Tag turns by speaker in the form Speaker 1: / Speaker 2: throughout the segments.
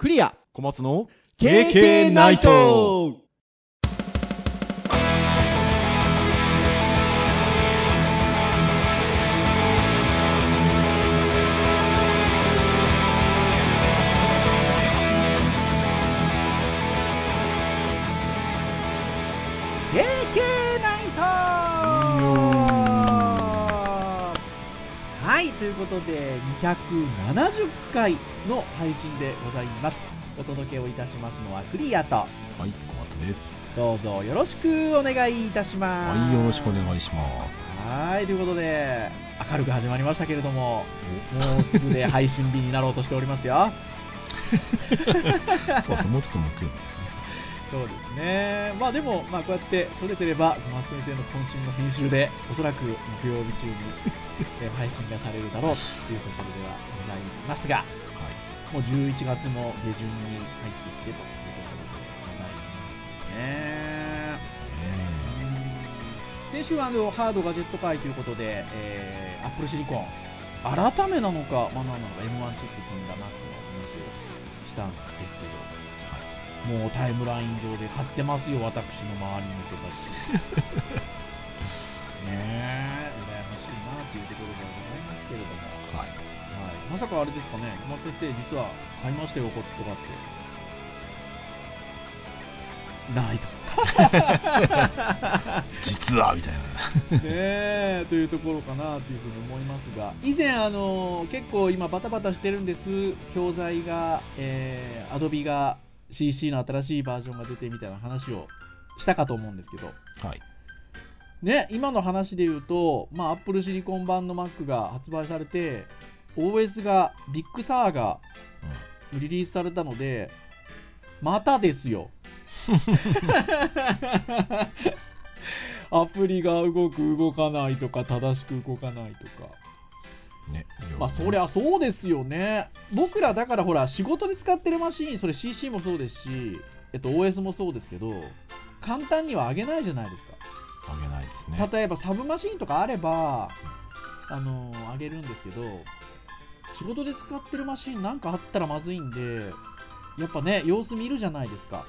Speaker 1: クリア。
Speaker 2: 小松の
Speaker 1: KK ナイト
Speaker 3: ということで、270回の配信でございます。お届けをいたしますのはクリアと、
Speaker 2: はい小松です
Speaker 3: どうぞよろしくお願いいたします。
Speaker 2: はいよろしくお願いします
Speaker 3: はい、ということで、明るく始まりましたけれども、もうすぐで配信日になろうとしておりますよ。
Speaker 2: そうそうもうちょっと木曜日
Speaker 3: そうですね。まあでも、まあこうやって撮れてれば、小松先生の渾身の編集で、おそらく木曜日中に配信がされるだろうというところではございますが、
Speaker 2: はい
Speaker 3: もう11月も下旬に入ってきてというところでございますね。先週はあのハードガジェット会ということで、えー、アップルシリコン、改めなのか、まあ、何なのか、M1 チップ組んだなっていう話をしたんです、もうタイムライン上で買ってますよ、私の周りの人たち。ねえ、羨ましいなっていうところではございますけれども。
Speaker 2: はい
Speaker 3: はい、まさかあれですかね、小松先生、実は買いましたよ、こことかって。ないと。
Speaker 2: 実はみたいな
Speaker 3: ねえというところかなというふうに思いますが、以前、あの結構今、バタバタしてるんです、教材が、えー、Adobe が CC の新しいバージョンが出てみたいな話をしたかと思うんですけど、
Speaker 2: はい
Speaker 3: ね、今の話で言うと、まあ、Apple シリコン版の Mac が発売されて、OS がビッグサーがリリースされたので、またですよ。アプリが動く、動かないとか、正しく動かないとか。
Speaker 2: ね
Speaker 3: まあ、そりゃそうですよね。僕らだからほら、仕事で使ってるマシン、それ CC もそうですし、えっと、OS もそうですけど、簡単には上げないじゃないですか。
Speaker 2: あげないですね
Speaker 3: 例えばサブマシンとかあれば、あのー、あげるんですけど、仕事で使ってるマシンなんかあったらまずいんで、やっぱね、様子見るじゃないですか。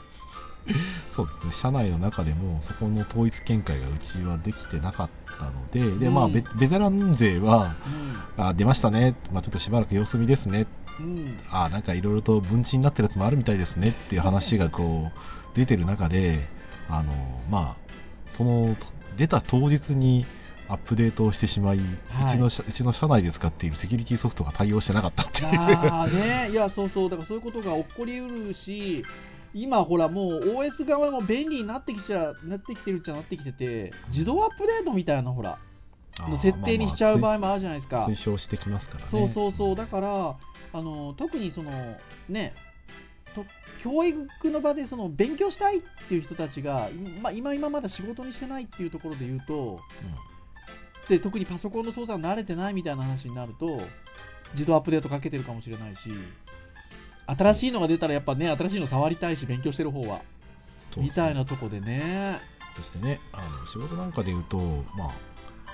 Speaker 2: そうですね。社内の中でもそこの統一見解がうちはできてなかったのでで、まあ
Speaker 3: うん
Speaker 2: ベベテラン勢は
Speaker 3: う
Speaker 2: あ出ましたね、まあ、ちょっとしばらく様子見ですね。
Speaker 3: ん。うん。
Speaker 2: あなんかいろいろと分岐になってるやつもあるみたいですねっていう話がこう 出てる中であのまあその出た当日にアップデートをしてしまい、
Speaker 3: はい。う
Speaker 2: ちの社うちの社内で使っているセキュリティソフトが対応してなかったっていう。
Speaker 3: ああね、いや、そうそう、だからそういうことが起こりうるし、今、ほら、もう OS 側も便利になってきちゃなってきてるっちゃなってきてて、自動アップデートみたいな、ほら、の設定にしちゃう場合もあるじゃないですか。
Speaker 2: 推奨してきますからね。
Speaker 3: そうそうそう、だから、あの特にその、ね、と教育の場でその勉強したいっていう人たちが、まあ、今、今まだ仕事にしてないっていうところで言うと、で特にパソコンの操作に慣れてないみたいな話になると、自動アップデートかけてるかもしれないし、新しいのが出たらやっぱね、新しいの触りたいし、勉強してる方は、みたいなとこでね、
Speaker 2: そしてねあの仕事なんかで言うとまあ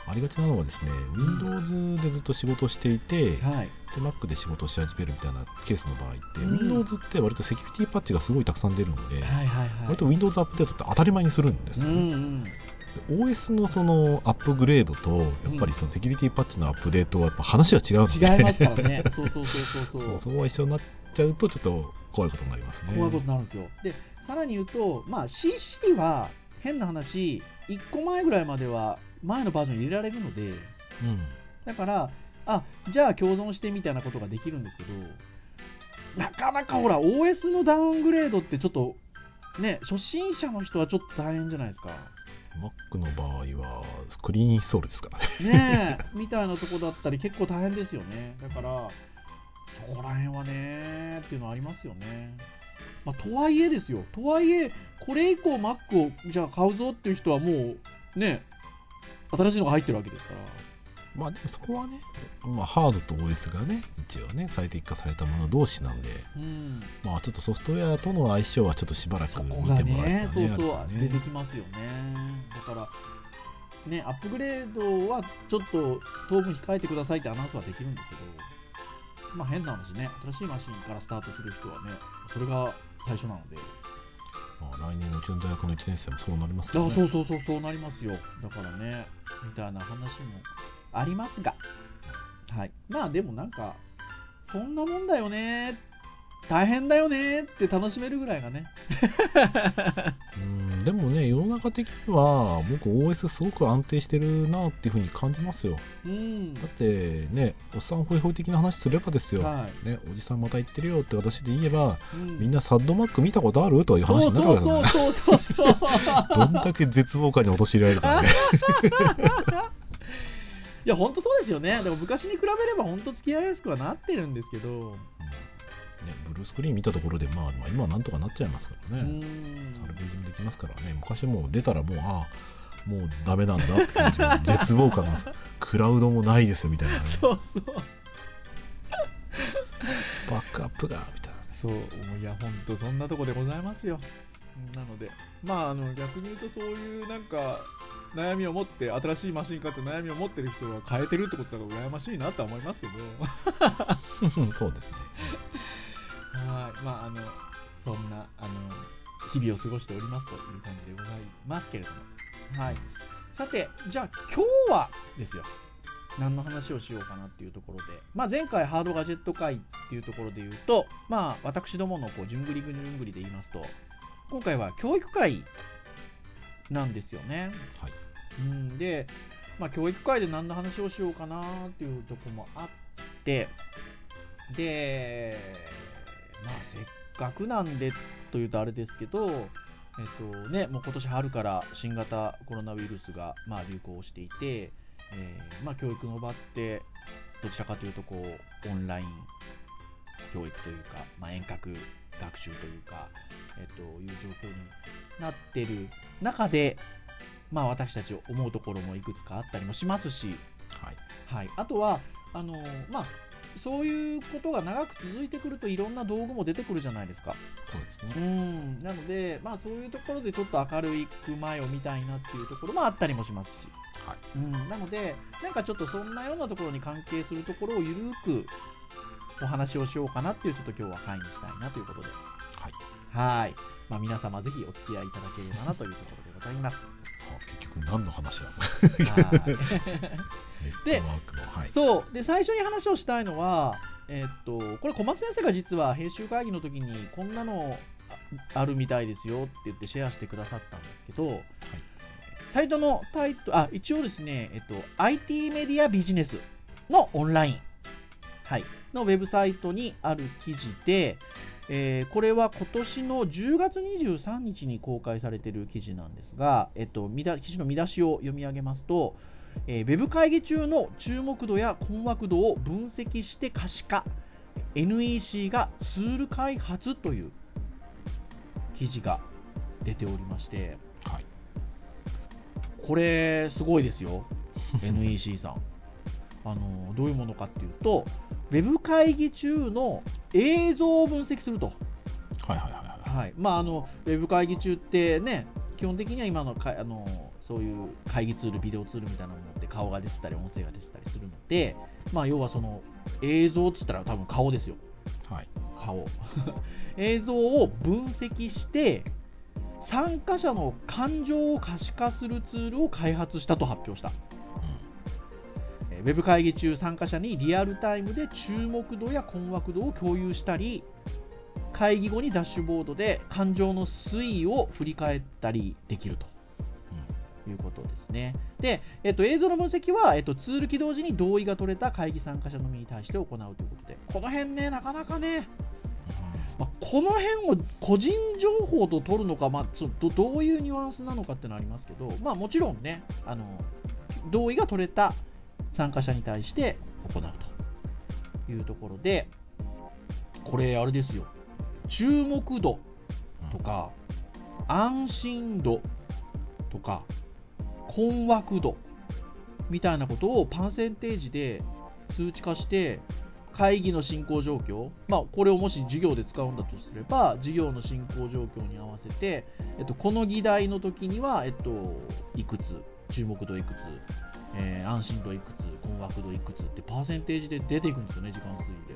Speaker 2: ありがちなのはですね Windows でずっと仕事をしていて、で
Speaker 3: はい、
Speaker 2: Mac で仕事をし始めるみたいなケースの場合って、
Speaker 3: うん。
Speaker 2: Windows って割とセキュリティパッチがすごいたくさん出るので、
Speaker 3: はいはいはい。
Speaker 2: 割と Windows アップデートって当たり前にするんです
Speaker 3: う
Speaker 2: よ、ね
Speaker 3: んうん、
Speaker 2: OS のそのアップグレードとやっぱりそのセキュリティパッチのアップデートはやっぱ話が違うので。
Speaker 3: 違いますからね、そうそうそうそうそう。
Speaker 2: そこが一緒になっちゃうとちょっと怖いことになりますね
Speaker 3: こういうことになるんですよ。で、さらに言うと、まあ、CC は変な話、1個前ぐらいまでは前のバージョン入れられるので、
Speaker 2: うん
Speaker 3: だから、あじゃあ共存してみたいなことができるんですけど、なかなかほら、OS のダウングレードってちょっと、ね、初心者の人はちょっと大変じゃないですか。
Speaker 2: Mac の場合はクリーンインストールですからね
Speaker 3: ねえ、みたいなとこだったり結構大変ですよね。だから、そこら辺はねっていうのはありますよね。まあ、とはいえですよ。とはいえ、これ以降 Mac をじゃあ買うぞっていう人はもう、ね、新しいのが入ってるわけですから。
Speaker 2: まあでもそこはね、まあ、ハードと OS がね一応ね最適化されたもの同士なんで
Speaker 3: うん。
Speaker 2: まあちょっとソフトウェアとの相性はちょっとしばらく見てもらえ
Speaker 3: ね、そうそう、
Speaker 2: そうね
Speaker 3: 出てきますよね。だから、ね、アップグレードはちょっと当分控えてくださいってアナウンスはできるんですけど、まあ変な話ね、新しいマシンからスタートする人はね、それが最初なので、
Speaker 2: まあ、来年のうちの大学の1年生もそうなります
Speaker 3: あ
Speaker 2: からね
Speaker 3: そうそうそう、そうなりますよ。だからね、みたいな話もありますが、はい。まあでもなんか、そんなもんだよね、大変だよねって楽しめるぐらいがね。
Speaker 2: うんでもね世の中的には僕 OS すごく安定してるなっていうふうに感じますよ
Speaker 3: うん。
Speaker 2: だってねおっさんホイホイ的な話すればですよ、
Speaker 3: は
Speaker 2: ね、おじさんまた言ってるよって私で言えば
Speaker 3: い。うん
Speaker 2: みんなサッドマック見たことあるという話になるわけだね
Speaker 3: そうそうそうそう。
Speaker 2: どんだけ絶望感に陥られるかね
Speaker 3: いや、本当そうですよね。でも昔に比べれば本当付き合いやすくはなってるんですけど、
Speaker 2: ね、ブルースクリーン見たところで、まあ、まあ今はなんとかなっちゃいますから
Speaker 3: う
Speaker 2: ね、
Speaker 3: ん。
Speaker 2: サルベージもできますからね。昔もう出たらもうああもうダメなんだって感じの 絶望感がクラウドもないですみたいなね。
Speaker 3: そうそう。
Speaker 2: バックアップがみたいなね。
Speaker 3: そう、いや、本当そんなとこでございますよ。なので、まあ、あの逆に言うと、そういうなんか、悩みを持って、新しいマシン買って悩みを持ってる人が変えてるってことだから羨ましいなとは思いますけど、
Speaker 2: そうですね
Speaker 3: はい、まあ、あの、そんな、あの、日々を過ごしておりますという感じでございますけれども。はい。さて、じゃあ今日はですよ。何の話をしようかなっていうところで、まあ、前回ハードガジェット会っていうところで言うと、まあ、私どものこう、じゅんぐりぐじゅんぐりで言いますと、今回は教育会なんですよね。
Speaker 2: はい
Speaker 3: うん、で、まあ、教育会で何の話をしようかなっていうところもあって、で、まあ、せっかくなんでというとあれですけど、えっとね、もう今年春から新型コロナウイルスが、まあ、流行していて、えーまあ、教育の場って、どちらかというとこう、オンライン教育というか、まあ、遠隔学習というか、えっと、いう状況になってる中で、まあ、私たち思うところもいくつかあったりもしますし、
Speaker 2: はい。
Speaker 3: はい、あとはあのまあ、そういうことが長く続いてくるといろんな道具も出てくるじゃないですか。
Speaker 2: そうです
Speaker 3: う
Speaker 2: ね
Speaker 3: ん。なので、まあ、そういうところでちょっと明るく前を見たいなっていうところもあったりもしますし、
Speaker 2: はい。
Speaker 3: うん、なので、なんかちょっとそんなようなところに関係するところをゆるくお話をしようかなっていう、ちょっと今日は会にしたいなということで、
Speaker 2: はい。
Speaker 3: はい。まあ、皆様ぜひお付き合いいただければなというところでございます。
Speaker 2: さあ結局何の話なん で
Speaker 3: はい。そう。で最初に話をしたいのは、えーっとこれ小松先生が実は編集会議の時にこんなのああるみたいですよって言ってシェアしてくださったんですけど、サイトのタイトあ一応ですね、えっと、IT メディアビジネスのオンライン、はい、のウェブサイトにある記事で、えーこれは今年の10月23日に公開されている記事なんですが、えっと、見だ記事の見出しを読み上げますと、えーウェブ会議中の注目度や困惑度を分析して可視化 NEC がツール開発という記事が出ておりまして
Speaker 2: はい。
Speaker 3: これすごいですよ NEC さんあのどういうものかっていうとウェブ会議中の映像を分析すると。
Speaker 2: はいはいはいはい。
Speaker 3: はい。まあ、あのウェブ会議中ってね、基本的には今のかあのそういう会議ツール、ビデオツールみたいなものって顔が出てたり、音声が出てたりするので、まあ、要はその映像っつったら多分顔ですよ、
Speaker 2: はい。
Speaker 3: 顔。映像を分析して、参加者の感情を可視化するツールを開発したと発表した。えーウェブ会議中、参加者にリアルタイムで注目度や困惑度を共有したり、会議後にダッシュボードで感情の推移を振り返ったりできると。いうことですね。で、えっと、映像の分析は、えっと、ツール起動時に同意が取れた会議参加者のみに対して行うということで、この辺ね、なかなかね、まあ、この辺を個人情報と取るのか、まあ、そどどういうニュアンスなのかっていうのはありますけど、まあ、もちろんねあの、同意が取れた参加者に対して行うというところで、これ、あれですよ、注目度とか、安心度とか、困惑度みたいなことをパーセンテージで数値化して、会議の進行状況、まあ、これをもし授業で使うんだとすれば、授業の進行状況に合わせて、えっと、この議題の時には、えっと、いくつ、注目度いくつ、えー安心度いくつ、困惑度いくつってパーセンテージで出ていくんですよね、時間推移で。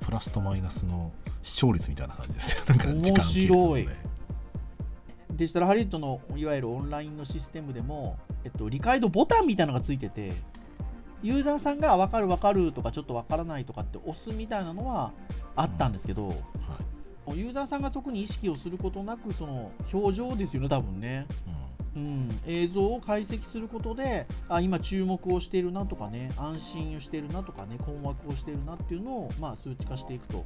Speaker 2: プラスとマイナスの視聴率みたいな感じですよ。なんか時間
Speaker 3: 面白い。デジタルハリウッドのいわゆるオンラインのシステムでも、えっと、理解度ボタンみたいなのがついてて、ユーザーさんが分かる分かるとかちょっと分からないとかって押すみたいなのはあったんですけど、
Speaker 2: はい。
Speaker 3: ユーザーさんが特に意識をすることなくその表情ですよね多分ね、うん、映像を解析することであ今注目をしているなとかね安心をしているなとかね困惑をしているなっていうのを、まあ、数値化していくと。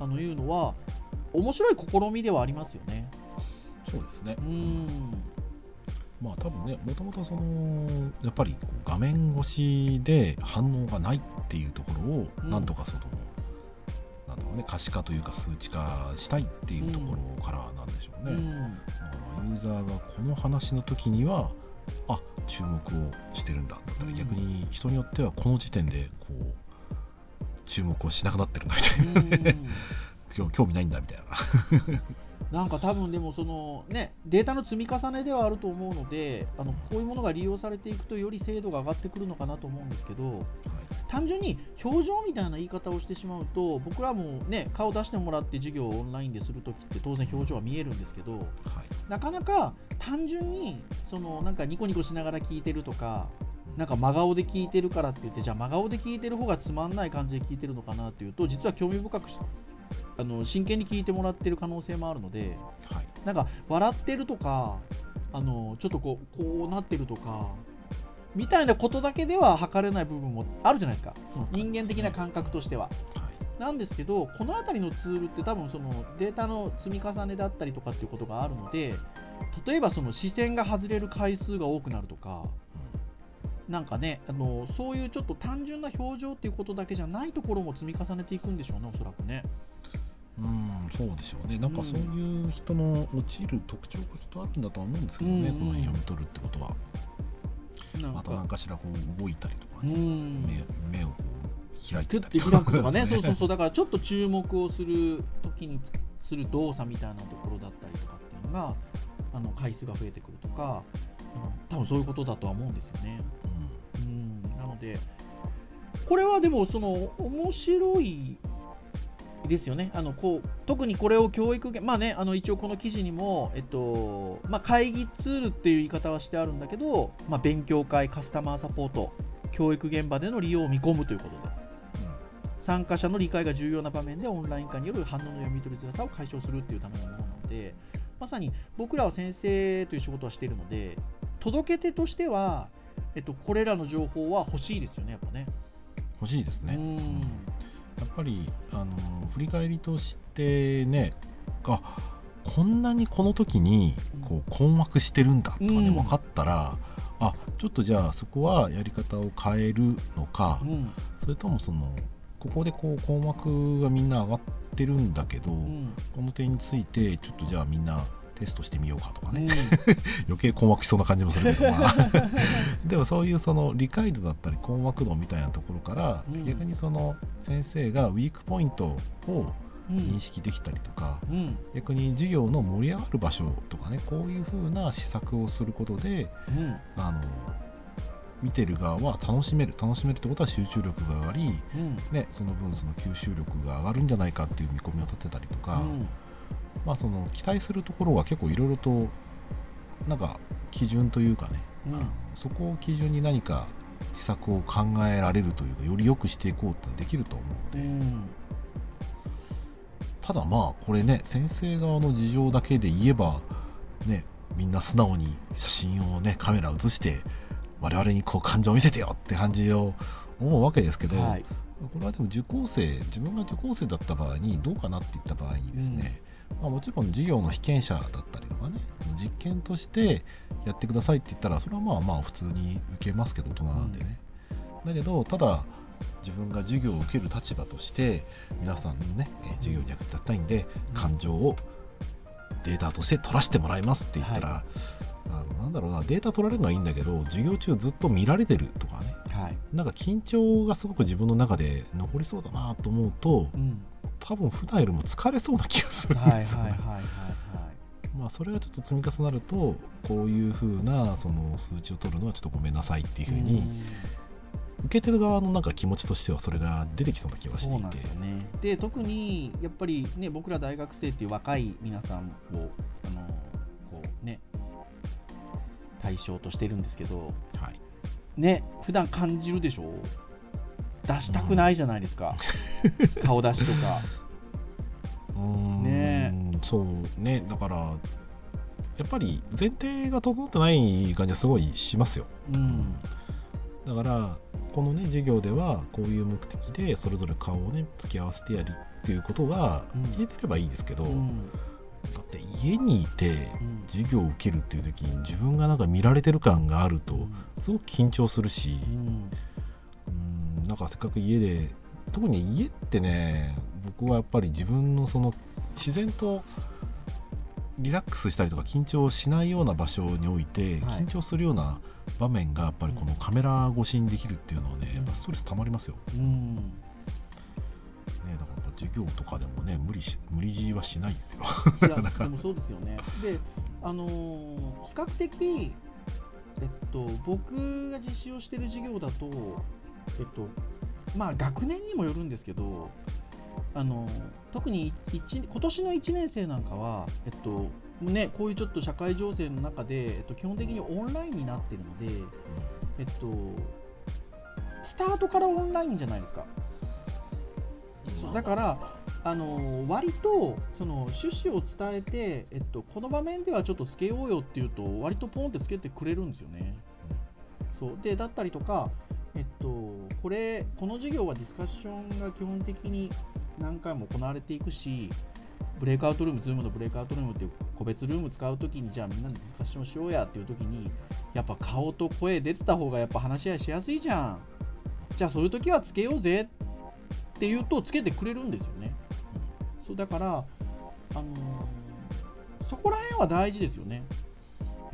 Speaker 3: あのいうのは面白い試みではありますよね。
Speaker 2: うん、そうですね、
Speaker 3: うん。
Speaker 2: まあ多分ねもともとそのやっぱり画面越しで反応がないっていうところを
Speaker 3: うん。
Speaker 2: なんとかその、なんだろうね可視化というか数値化したいっていうところからなんでしょうね、
Speaker 3: うん。
Speaker 2: だからユーザーがこの話の時にはあ注目をしてるんだだった
Speaker 3: うん。
Speaker 2: り逆に人によってはこの時点でこう注目をしなくなってるんだみたいな、
Speaker 3: うん
Speaker 2: 興興味ないんだみたいな。
Speaker 3: なんか多分でもそのねデータの積み重ねではあると思うのであのこういうものが利用されていくとより精度が上がってくるのかなと思うんですけど単純に表情みたいな言い方をしてしまうと僕らもね顔出してもらって授業をオンラインでするときって当然表情は見えるんですけど
Speaker 2: はい。
Speaker 3: なかなか単純にそのなんかニコニコしながら聞いてるとかなんか真顔で聞いてるからって言ってじゃあ真顔で聞いてる方がつまんない感じで聞いてるのかなっていうと実は興味深くしあの真剣に聞いてもらってる可能性もあるので
Speaker 2: はい。
Speaker 3: なんか笑ってるとかあのちょっとこうこうなってるとかみたいなことだけでは測れない部分もあるじゃないですか。その人間的な感覚としては。
Speaker 2: はい。
Speaker 3: なんですけど、この辺りのツールって多分そのデータの積み重ねだったりとかっていうことがあるので、例えばその視線が外れる回数が多くなるとか、なんかね、あのそういうちょっと単純な表情っていうことだけじゃないところも積み重ねていくんでしょうね、おそらくね。
Speaker 2: うんそうでしょうね。なんかそういう人の落ちる特徴がきっとあるんだとは思うんですけどね、
Speaker 3: うん。
Speaker 2: この辺読み取るってことは。
Speaker 3: なん
Speaker 2: あと何かしらこう動いたりとか
Speaker 3: う
Speaker 2: ね、
Speaker 3: ん。
Speaker 2: 目目をこう開いて
Speaker 3: で
Speaker 2: たり
Speaker 3: 開くとかね、そうそうそう、だからちょっと注目をするときにする動作みたいなところだったりとかっていうのが、あの回数が増えてくるとか、うん多分そういうことだとは思うんですよね。うん。なので、これはでも、その面白いですよね、あのこう特にこれを教育現、まあね、あの一応この記事にも、えっとまあ、会議ツールっていう言い方はしてあるんだけど、まあ、勉強会、カスタマーサポート、教育現場での利用を見込むということで。参加者の理解が重要な場面でオンライン化による反応の読み取りづらさを解消するっていうためのものなのでまさに僕らは先生という仕事はしているので届け手としては、えっと、これらの情報は欲しいですよねやっぱね。
Speaker 2: 欲しいですね、
Speaker 3: うん
Speaker 2: やっぱりあの振り返りとしてねあこんなにこの時にこう困惑してるんだとかね、
Speaker 3: うん。
Speaker 2: 分かったらあちょっとじゃあそこはやり方を変えるのか、
Speaker 3: うん。
Speaker 2: それともそのここでこう困惑がみんな上がってるんだけど、
Speaker 3: うん。
Speaker 2: この点についてちょっとじゃあみんなテストしてみようかとかね、
Speaker 3: うん。
Speaker 2: 余計困惑しそうな感じもするけど、まあ、でもそういうその理解度だったり困惑度みたいなところから、
Speaker 3: うん。
Speaker 2: 逆にその先生がウィークポイントを
Speaker 3: うん
Speaker 2: 認識できたりとか、
Speaker 3: うん。
Speaker 2: 逆に授業の盛り上がる場所とかねこういう風な施策をすることで
Speaker 3: うん。
Speaker 2: あの見てる側は楽しめる楽しめるってことは集中力が上がり、
Speaker 3: うん。
Speaker 2: ね、その分その吸収力が上がるんじゃないかっていう見込みを立てたりとか、
Speaker 3: うん
Speaker 2: まあ、その期待するところは結構いろいろとなんか基準というかね、
Speaker 3: うん。
Speaker 2: そこを基準に何か施策を考えられるというかより良くしていこうってできると思うので、
Speaker 3: うん。
Speaker 2: ただまあこれね先生側の事情だけで言えばねみんな素直に写真をねカメラ写して我々にこう感情を見せてよって感じを思うわけですけど、
Speaker 3: はい。
Speaker 2: これはでも受講生自分が受講生だった場合にどうかなって言った場合にですね、まあ、もちろん授業の被験者だったりとかね実験としてやってくださいって言ったらそれはまあまあ普通に受けますけど大人なんでね、だけどただ自分が授業を受ける立場として皆さんのねえー授業に役立ったいんで
Speaker 3: うん。
Speaker 2: 感情をデータとして取らせてもらいますって言ったら、あのなんだろうなデータ取られるのはいいんだけど授業中ずっと見られてるとかね。
Speaker 3: はい。
Speaker 2: なんか緊張がすごく自分の中で残りそうだなと思うと
Speaker 3: うん
Speaker 2: 多分普段よりも疲れそうな気がするんですよね。
Speaker 3: はいはいはい
Speaker 2: まあそれがちょっと積み重なるとこういう風なその数値を取るのはちょっとごめんなさいっていう風に受けてる側のなんか気持ちとしてはそれが出てきそうな気はして
Speaker 3: そうなん
Speaker 2: いて
Speaker 3: ですよね。で特にやっぱりね僕ら大学生っていう若い皆さんをあのこうね対象としてるんですけど
Speaker 2: はい。
Speaker 3: ね普段感じるでしょ？出したくないじゃないですか、顔出しとか。ね。
Speaker 2: そうね。だからやっぱり前提が整ってない感じはすごいしますよ。
Speaker 3: うん。
Speaker 2: だからこのね授業ではこういう目的でそれぞれ顔をね付き合わせてやるっていうことが
Speaker 3: うん。
Speaker 2: 言えてればいいですけど、
Speaker 3: うん。
Speaker 2: だって家にいて
Speaker 3: うん。
Speaker 2: 授業を受けるっていう時に自分がなんか見られてる感があるとすごく緊張するし、
Speaker 3: うん
Speaker 2: うんなんかせっかく家で特に家ってね僕はやっぱり自分のその自然とリラックスしたりとか緊張しないような場所において
Speaker 3: はい。
Speaker 2: 緊張するような場面がやっぱりこのカメラ越しにできるっていうのはね
Speaker 3: うん。
Speaker 2: やっぱストレスたまりますよ、
Speaker 3: うん。
Speaker 2: ね、だから授業とかでもね無理し無理強いはしないですよ。
Speaker 3: いや でもそうですよね。で、あのー比較的、えっと、僕が実施をしている授業だと、えっと、まあ、学年にもよるんですけど、あの特に一今年の1年生なんかは、えっとね、こういうちょっと社会情勢の中で、えっと、基本的にオンラインになっているので、えっと、スタートからオンラインじゃないですか。そうだから、あの割とその趣旨を伝えて、えっと、この場面ではちょっとつけようよっていうと割とポンってつけてくれるんですよね。そうでだったりとか、えっと、これこの授業はディスカッションが基本的に何回も行われていくし breakout room、Zoom の breakout room っていう個別ルーム使うときにじゃあみんなでディスカッションしようやっていうときにやっぱ顔と声出てた方がやっぱ話し合いしやすいじゃん。じゃあそういうときはつけようぜって言うとつけてくれるんですよね。そうだから、あのーそこら辺は大事ですよね。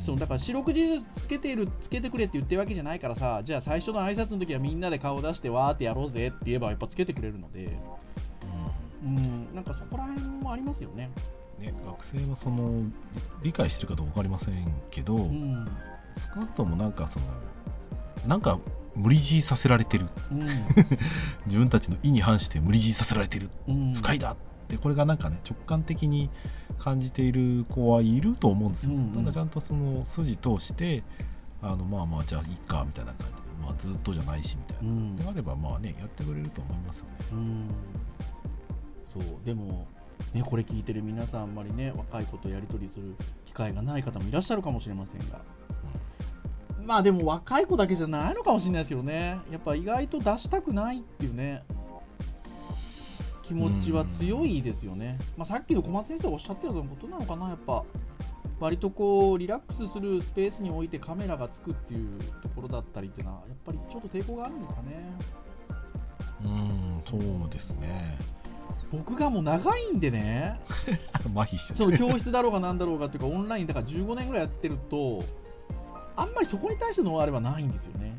Speaker 3: そうだから四六時つけてるつけてくれって言ってるわけじゃないからさじゃあ最初の挨拶の時はみんなで顔出してわーってやろうぜって言えばやっぱつけてくれるので。うんなんかそこら辺もありますよね。
Speaker 2: ね、学生はその理解してるかどうか分かりませんけど、
Speaker 3: うん。
Speaker 2: 少なくともなんかそのなんか無理強いさせられてる。自分たちの意に反して無理強いさせられてる。
Speaker 3: うん。
Speaker 2: 不快だってこれがなんかね直感的に感じている子はいると思うんですよ、
Speaker 3: うんうん。
Speaker 2: ただちゃんとその筋通してあのまあまあじゃあいいかみたいな感じで、まあ、ずっとじゃないしみたいな、
Speaker 3: うん。
Speaker 2: であればまあねやってくれると思いますよ。ね
Speaker 3: うん。そうでもねこれ聞いてる皆さんあんまりね若い子とやり取りする機会がない方もいらっしゃるかもしれませんが、まあでも若い子だけじゃないのかもしれないですよね。やっぱ意外と出したくないっていうね気持ちは強いですよね、まあ、さっきの小松先生おっしゃったようなことなのかなやっぱ。割とこうリラックスするスペースにおいてカメラがつくっていうところだったりっていうのはやっぱりちょっと抵抗があるんですかね。
Speaker 2: うんそうですね。
Speaker 3: 僕がもう長いんでね。
Speaker 2: 麻痺して。
Speaker 3: その教室だろうがなんだろうがっていうかオンラインだから15年ぐらいやってるとあんまりそこに対してのあれはないんですよね。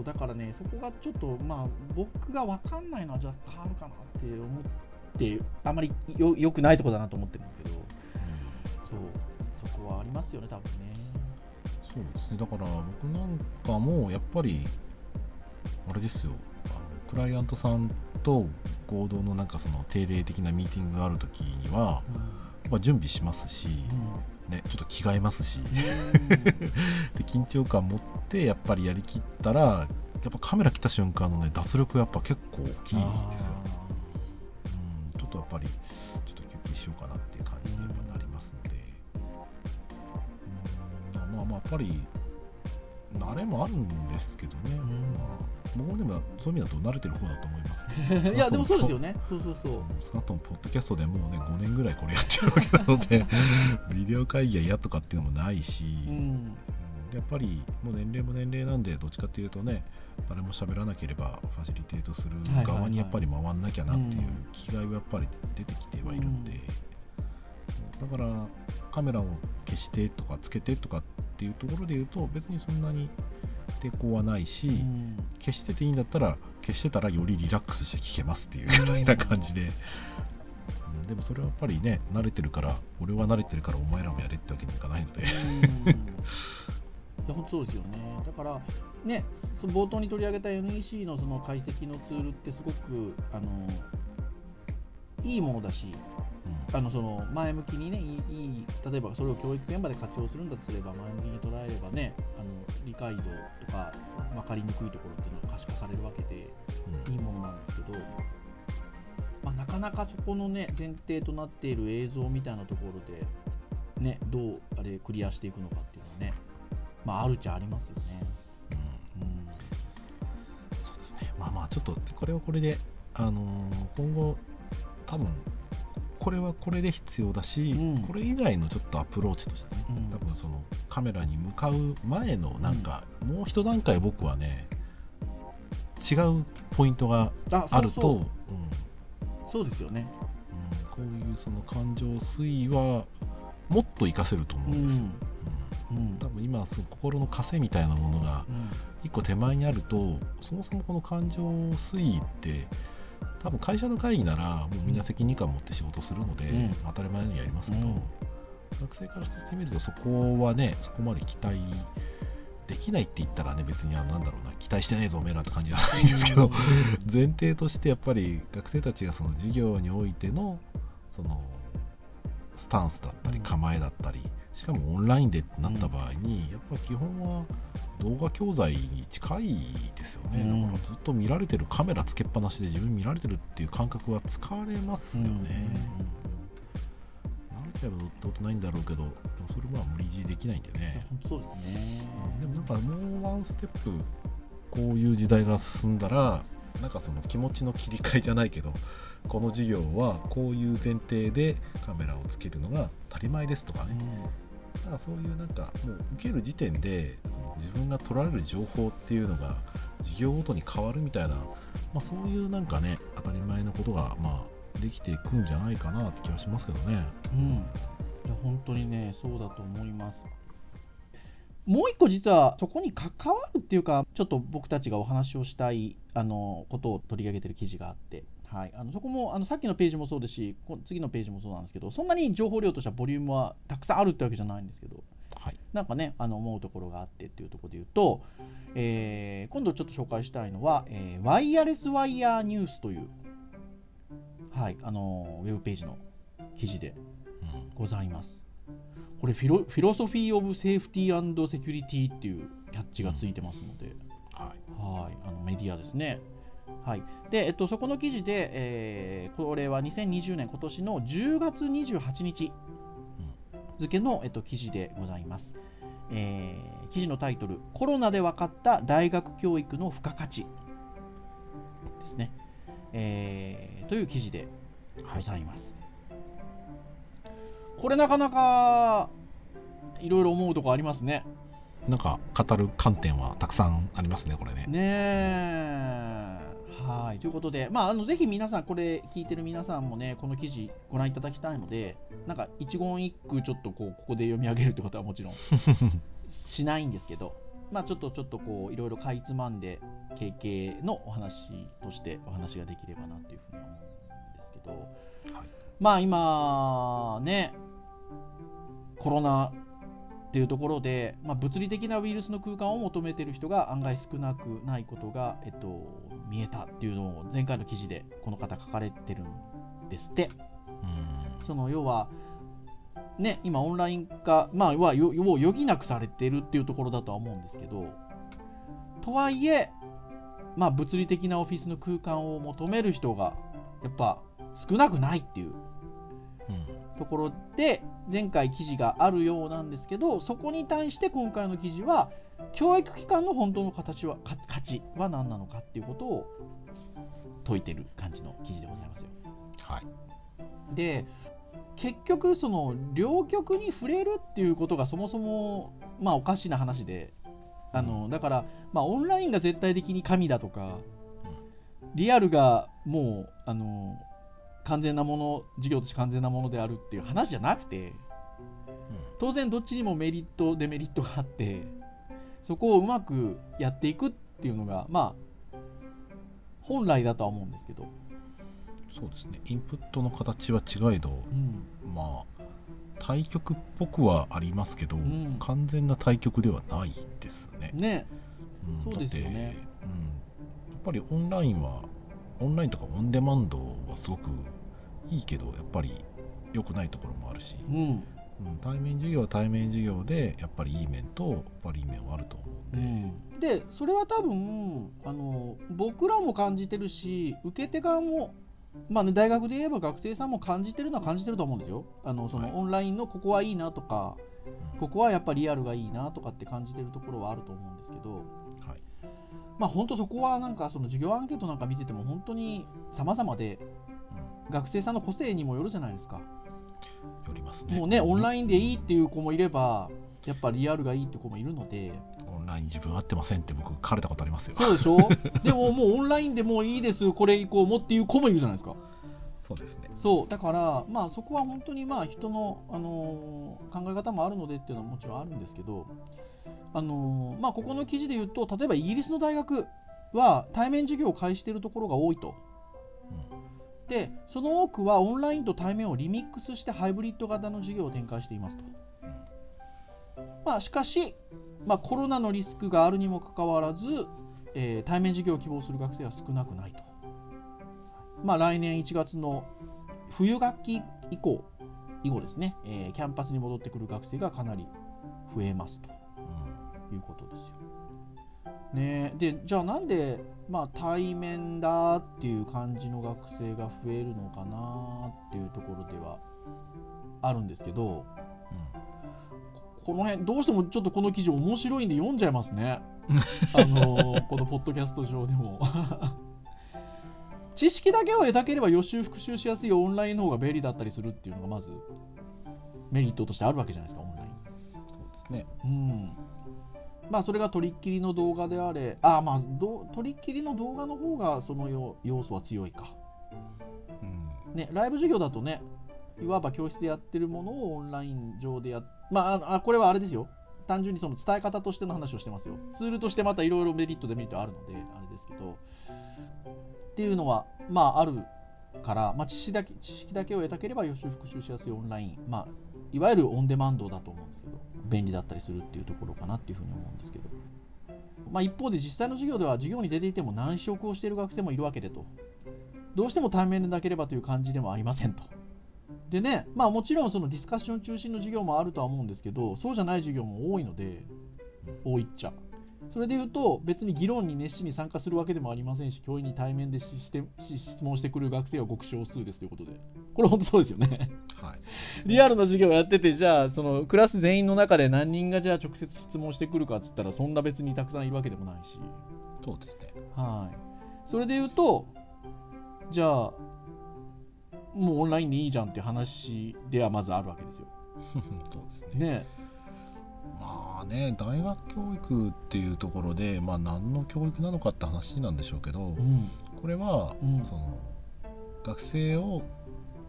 Speaker 2: うんそう
Speaker 3: だからねそこがちょっとまあ僕が分かんないのはじゃあ変わるかなって思ってあんまりよよくないところだなと思ってるんですけど
Speaker 2: うん
Speaker 3: そうそこはありますよね多分ね。
Speaker 2: そうですねだから僕なんかもやっぱりあれですよあのクライアントさんと合同のなんかその定例的なミーティングがある時には、まあ、準備しますし、ね、ちょっと着替えますし。で緊張感持ってやっぱりやりきったらやっぱカメラ来た瞬間のね脱力やっぱ結構大きいですよ、うん、ちょっとやっぱりちょっと休憩しようかなっていう感じにやっぱなりますので、うん、まあまあやっぱり慣れもあるんですけどね、
Speaker 3: ん。
Speaker 2: まあ、僕もでもそういう意味だと慣れてる方だと思います、
Speaker 3: いやでもそうですよね。そうそうそう。
Speaker 2: 少なくともポッドキャストでもうね5年ぐらいこれやってるわけなので ビデオ会議や嫌とかっていうのもないし、
Speaker 3: うん
Speaker 2: うんやっぱりもう年齢も年齢なんでどっちかっていうとね誰も喋らなければファシリテートする側にやっぱり回んなきゃなっていう
Speaker 3: うん
Speaker 2: 気概はやっぱり出てきてはいるんで、そうだからカメラを消してとかつけてとかっていうところで言うと別にそんなに抵抗はないし、
Speaker 3: うん。
Speaker 2: 消してていいんだったら消してたらよりリラックスして聞けますっていうぐらいな感じで、うんでもそれはやっぱりね慣れてるから俺は慣れてるからお前らもやれってわけにいかないので、
Speaker 3: うん。や本当そうですよね。だからね、その冒頭に取り上げた NEC のその解析のツールってすごくあのいいものだし、あのその前向きにねいいいい例えばそれを教育現場で活用するんだとすれば前向きに捉えればね理解度とか分かりにくいところっていうのが可視化されるわけで
Speaker 2: うん。
Speaker 3: いいものなんですけど、まあ、なかなかそこのね前提となっている映像みたいなところでねどうあれクリアしていくのかっていうのはねまああるっちゃありますよね。
Speaker 2: うん。
Speaker 3: うん。
Speaker 2: そうですね。まあまあちょっとこれはこれで、あのー今後多分これはこれで必要だし、
Speaker 3: うん。
Speaker 2: これ以外のちょっとアプローチとしてね、
Speaker 3: うん。
Speaker 2: 多分そのカメラに向かう前のなんか、もう一段階僕はね違うポイントが
Speaker 3: あ
Speaker 2: あると
Speaker 3: そうですよね。
Speaker 2: うんこういうその感情推移はもっと活かせると思うんですよ、うん。
Speaker 3: うん。
Speaker 2: 多分今そう心の枷みたいなものが
Speaker 3: うん。
Speaker 2: 一個手前にあるとそもそもこの感情推移って多分会社の会議ならもうみんな責任感を持って仕事するので、
Speaker 3: うん。
Speaker 2: 当たり前のようにやりますけど、
Speaker 3: うん。
Speaker 2: 学生からしてみるとそこはねそこまで期待できないって言ったらね別にあのなんだろうな期待してねえぞおめえらって感じじゃないんですけど、前提としてやっぱり学生たちがその授業においてのそのスタンスだったり
Speaker 3: うん。
Speaker 2: 構えだったり、しかもオンラインでってなった場合に、やっぱ基本は動画教材に近いですよね、
Speaker 3: うん。
Speaker 2: だからずっと見られてるカメラつけっぱなしで自分見られてるっていう感覚は疲れますよね、慣れちゃえばどうってないんだろうけどでもそれは無理強いできないんでね、
Speaker 3: そうですね。
Speaker 2: でもなんかもうワンステップこういう時代が進んだらなんかその気持ちの切り替えじゃないけどこの授業はこういう前提でカメラをつけるのが当たり前ですとかね、なんかそういうなんかもう受ける時点で自分が取られる情報っていうのが授業ごとに変わるみたいな、まあ、そういうなんかね当たり前のことがまあできていくんじゃないかなって気はしますけどね。
Speaker 3: うん、いや本当にねそうだと思います。もう一個実はそこに関わるっていうかちょっと僕たちがお話をしたいあのことを取り上げてる記事があって、はい、あのそこもあのさっきのページもそうですしこ次のページもそうなんですけどそんなに情報量としてはボリュームはたくさんあるってわけじゃないんですけど
Speaker 2: はい、
Speaker 3: なんかねあの思うところがあってっていうところで言うと、えー今度ちょっと紹介したいのは、えーワイヤレスワイヤーニュースという、はい、あのウェブページの記事で
Speaker 2: うん。
Speaker 3: ございます。これフィロ、フィロソフィー・オブ・セーフティーセキュリティっていうキャッチがついてますので、
Speaker 2: はい。
Speaker 3: はい、あのメディアですね。はい、で、えっと、そこの記事で、えーこれは2020年今年の10月28日付の、えっと、記事でございます。えー記事のタイトル「コロナで分かった大学教育の付加価値」ですね、えーという記事でございます。これなかなかいろいろ思うとこありますね。
Speaker 2: なんか語る観点はたくさんありますねこれね。
Speaker 3: ねえ。はい。ということで、まあ、あのぜひ皆さん、これ聞いてる皆さんもね、この記事ご覧いただきたいので、なんか一言一句ちょっとこうここで読み上げるってことはもちろん しないんですけど、まあ、ちょっとちょっとこういろいろかいつまんで経験のお話としてお話ができればなというふうに思うんですけど、
Speaker 2: はい。
Speaker 3: まあ今ねコロナっていうところで、まあ、物理的なウイルスの空間を求めてる人が案外少なくないことが、えっと、見えたっていうのを前回の記事でこの方書かれてるんですって。
Speaker 2: うん。
Speaker 3: その要は、ね、今オンライン化、まあ、はよを余儀なくされてるっていうところだとは思うんですけど、とはいえ、まあ、物理的なオフィスの空間を求める人がやっぱ少なくないっていう。
Speaker 2: うん
Speaker 3: ところで前回記事があるようなんですけどそこに対して今回の記事は教育機関の本当の形はか価値は何なのかっていうことを説いてる感じの記事でございますよ。
Speaker 2: はい。
Speaker 3: で結局その両極に触れるっていうことがそもそもまあおかしな話であのだからまあオンラインが絶対的に神だとかリアルがもうあの完全なもの事業として完全なものであるっていう話じゃなくて当然どっちにもメリットデメリットがあってそこをうまくやっていくっていうのがまあ本来だとは思うんですけど、
Speaker 2: そうですね。インプットの形は違えど
Speaker 3: うん。
Speaker 2: まあ対局っぽくはありますけど、
Speaker 3: ん。
Speaker 2: 完全な対局ではないですね。
Speaker 3: ね。
Speaker 2: うん。
Speaker 3: そうですよね。
Speaker 2: うん、やっぱりオンラインはオンラインとかオンデマンドはすごくいいけどやっぱり良くないところもあるし、
Speaker 3: うん。
Speaker 2: うん、対面授業は対面授業でやっぱりいい面と悪い面はあると思うんで、
Speaker 3: でそれは多分あの僕らも感じてるし受け手側も、まあね、大学で言えば学生さんも感じてるのは感じてると思うんですよ。あのその、
Speaker 2: はい。
Speaker 3: オンラインのここはいいなとか
Speaker 2: うん。
Speaker 3: ここはやっぱりリアルがいいなとかって感じてるところはあると思うんですけど。
Speaker 2: はい。
Speaker 3: まあ本当そこはなんかその授業アンケートなんか見てても本当に様々で学生さんの個性にもよるじゃないですか。
Speaker 2: うんよりますね。
Speaker 3: もうねオンラ
Speaker 2: イ
Speaker 3: インでいいっていう子もいればやっぱリアルがいいって子もいるので。
Speaker 2: ンオンライン自分合ってませんって僕書かれたことありますよ。
Speaker 3: そうでしょ？でももうオンラインでもういいですこれ以降もっていう子もいるじゃないですか。
Speaker 2: そうですね。
Speaker 3: そうだからまあそこは本当にまあ人の、あのー考え方もあるのでっていうのはもちろんあるんですけどあのーまあここの記事で言うと例えばイギリスの大学は対面授業を開始しているところが多いとでその多くはオンラインと対面をリミックスしてハイブリッド型の授業を展開していますと、まあ、しかし、まあ、コロナのリスクがあるにもかかわらず、えー対面授業を希望する学生は少なくないと、まあ、来年1月の冬学期以降以後ですね、えーキャンパスに戻ってくる学生がかなり増えますと。
Speaker 2: うん。
Speaker 3: いうことですよ。ね。でじゃあなんで、まあ、対面だっていう感じの学生が増えるのかなっていうところではあるんですけどこの辺どうしてもちょっとこの記事面白いんで読んじゃいますね。あのこのポッドキャスト上でも。知識だけを得たければ予習復習しやすいオンラインの方が便利だったりするっていうのがまずメリットとしてあるわけじゃないですかオンライン。
Speaker 2: そうですね。
Speaker 3: うんまあそれがとりっきりの動画であれあまあどとりっきりの動画の方がその要要素は強いか。
Speaker 2: うん。
Speaker 3: ねライブ授業だとねいわば教室でやってるものをオンライン上でやっまああこれはあれですよ。単純にその伝え方としての話をしてますよ。ツールとしてまたいろいろメリットデメリットあるのであれですけど。っていうのはまああるから、まあ、知識だけ知識だけを得たければ予習復習しやすいオンライン、まあ、いわゆるオンデマンドだと思うんですけど便利だったりするっていうところかなっていうふうに思うんですけど、まあ、一方で実際の授業では授業に出ていても難色をしている学生もいるわけでと。どうしても対面でなければという感じでもありませんと。でねまあもちろんそのディスカッション中心の授業もあるとは思うんですけどそうじゃない授業も多いので多いっちゃ。それで言うと別に議論に熱心に参加するわけでもありませんし教員に対面でししてし質問してくる学生はごく少数ですということで。これ本当そうですよね。
Speaker 2: はい。
Speaker 3: リアルな授業をやっててじゃあそのクラス全員の中で何人がじゃあ直接質問してくるかっつったらそんな別にたくさんいるわけでもないし。
Speaker 2: そうですね。
Speaker 3: はい。それで言うとじゃあもうオンラインでいいじゃんっていう話ではまずあるわけですよ。
Speaker 2: そうですね。
Speaker 3: ね
Speaker 2: まあね大学教育っていうところでまあ何の教育なのかって話なんでしょうけど
Speaker 3: うん。
Speaker 2: これは、
Speaker 3: うん。
Speaker 2: その学生を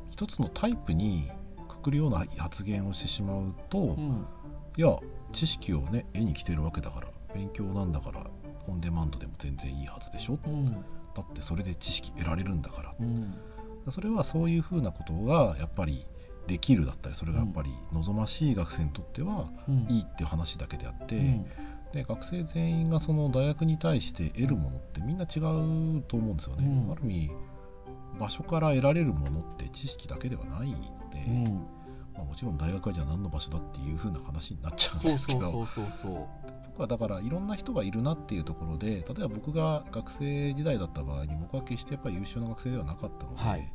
Speaker 2: 一つのタイプにくくるような発言をしてしまうと、い
Speaker 3: うん。
Speaker 2: や知識をね絵に来てるわけだから勉強なんだからオンデマンドでも全然いいはずでしょ。
Speaker 3: うん。
Speaker 2: だってそれで知識得られるんだから。
Speaker 3: うん。
Speaker 2: それはそういうふうなことがやっぱりできるだったりそれがやっぱり望ましい学生にとっては
Speaker 3: うん。
Speaker 2: いいっていう話だけであって、
Speaker 3: うん。
Speaker 2: で学生全員がその大学に対して得るものってみんな違うと思うんですよね。
Speaker 3: うん。
Speaker 2: ある意味場所から得られるものって知識だけではないので、
Speaker 3: うん。
Speaker 2: まあ、もちろん大学はじゃあ何の場所だっていうふうな話になっちゃうんですけど僕はだからいろんな人がいるなっていうところで例えば僕が学生時代だった場合に僕は決してやっぱり優秀な学生ではなかったので、
Speaker 3: はい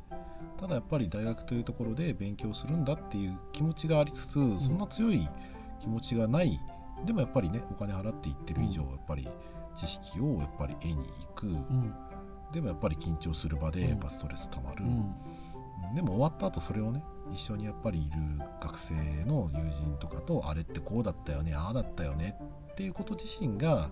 Speaker 2: ただやっぱり大学というところで勉強するんだっていう気持ちがありつつ、そんな強い気持ちがない。でもやっぱりねお金払っていってる以上、
Speaker 3: うん
Speaker 2: やっぱり知識をやっぱり得に行く、
Speaker 3: うん。
Speaker 2: でもやっぱり緊張する場で
Speaker 3: うん。
Speaker 2: やっぱストレスたまる、
Speaker 3: うん。
Speaker 2: うんでも終わった後それをね一緒にやっぱりいる学生の友人とかとあれってこうだったよねああだったよねっていうこと自身が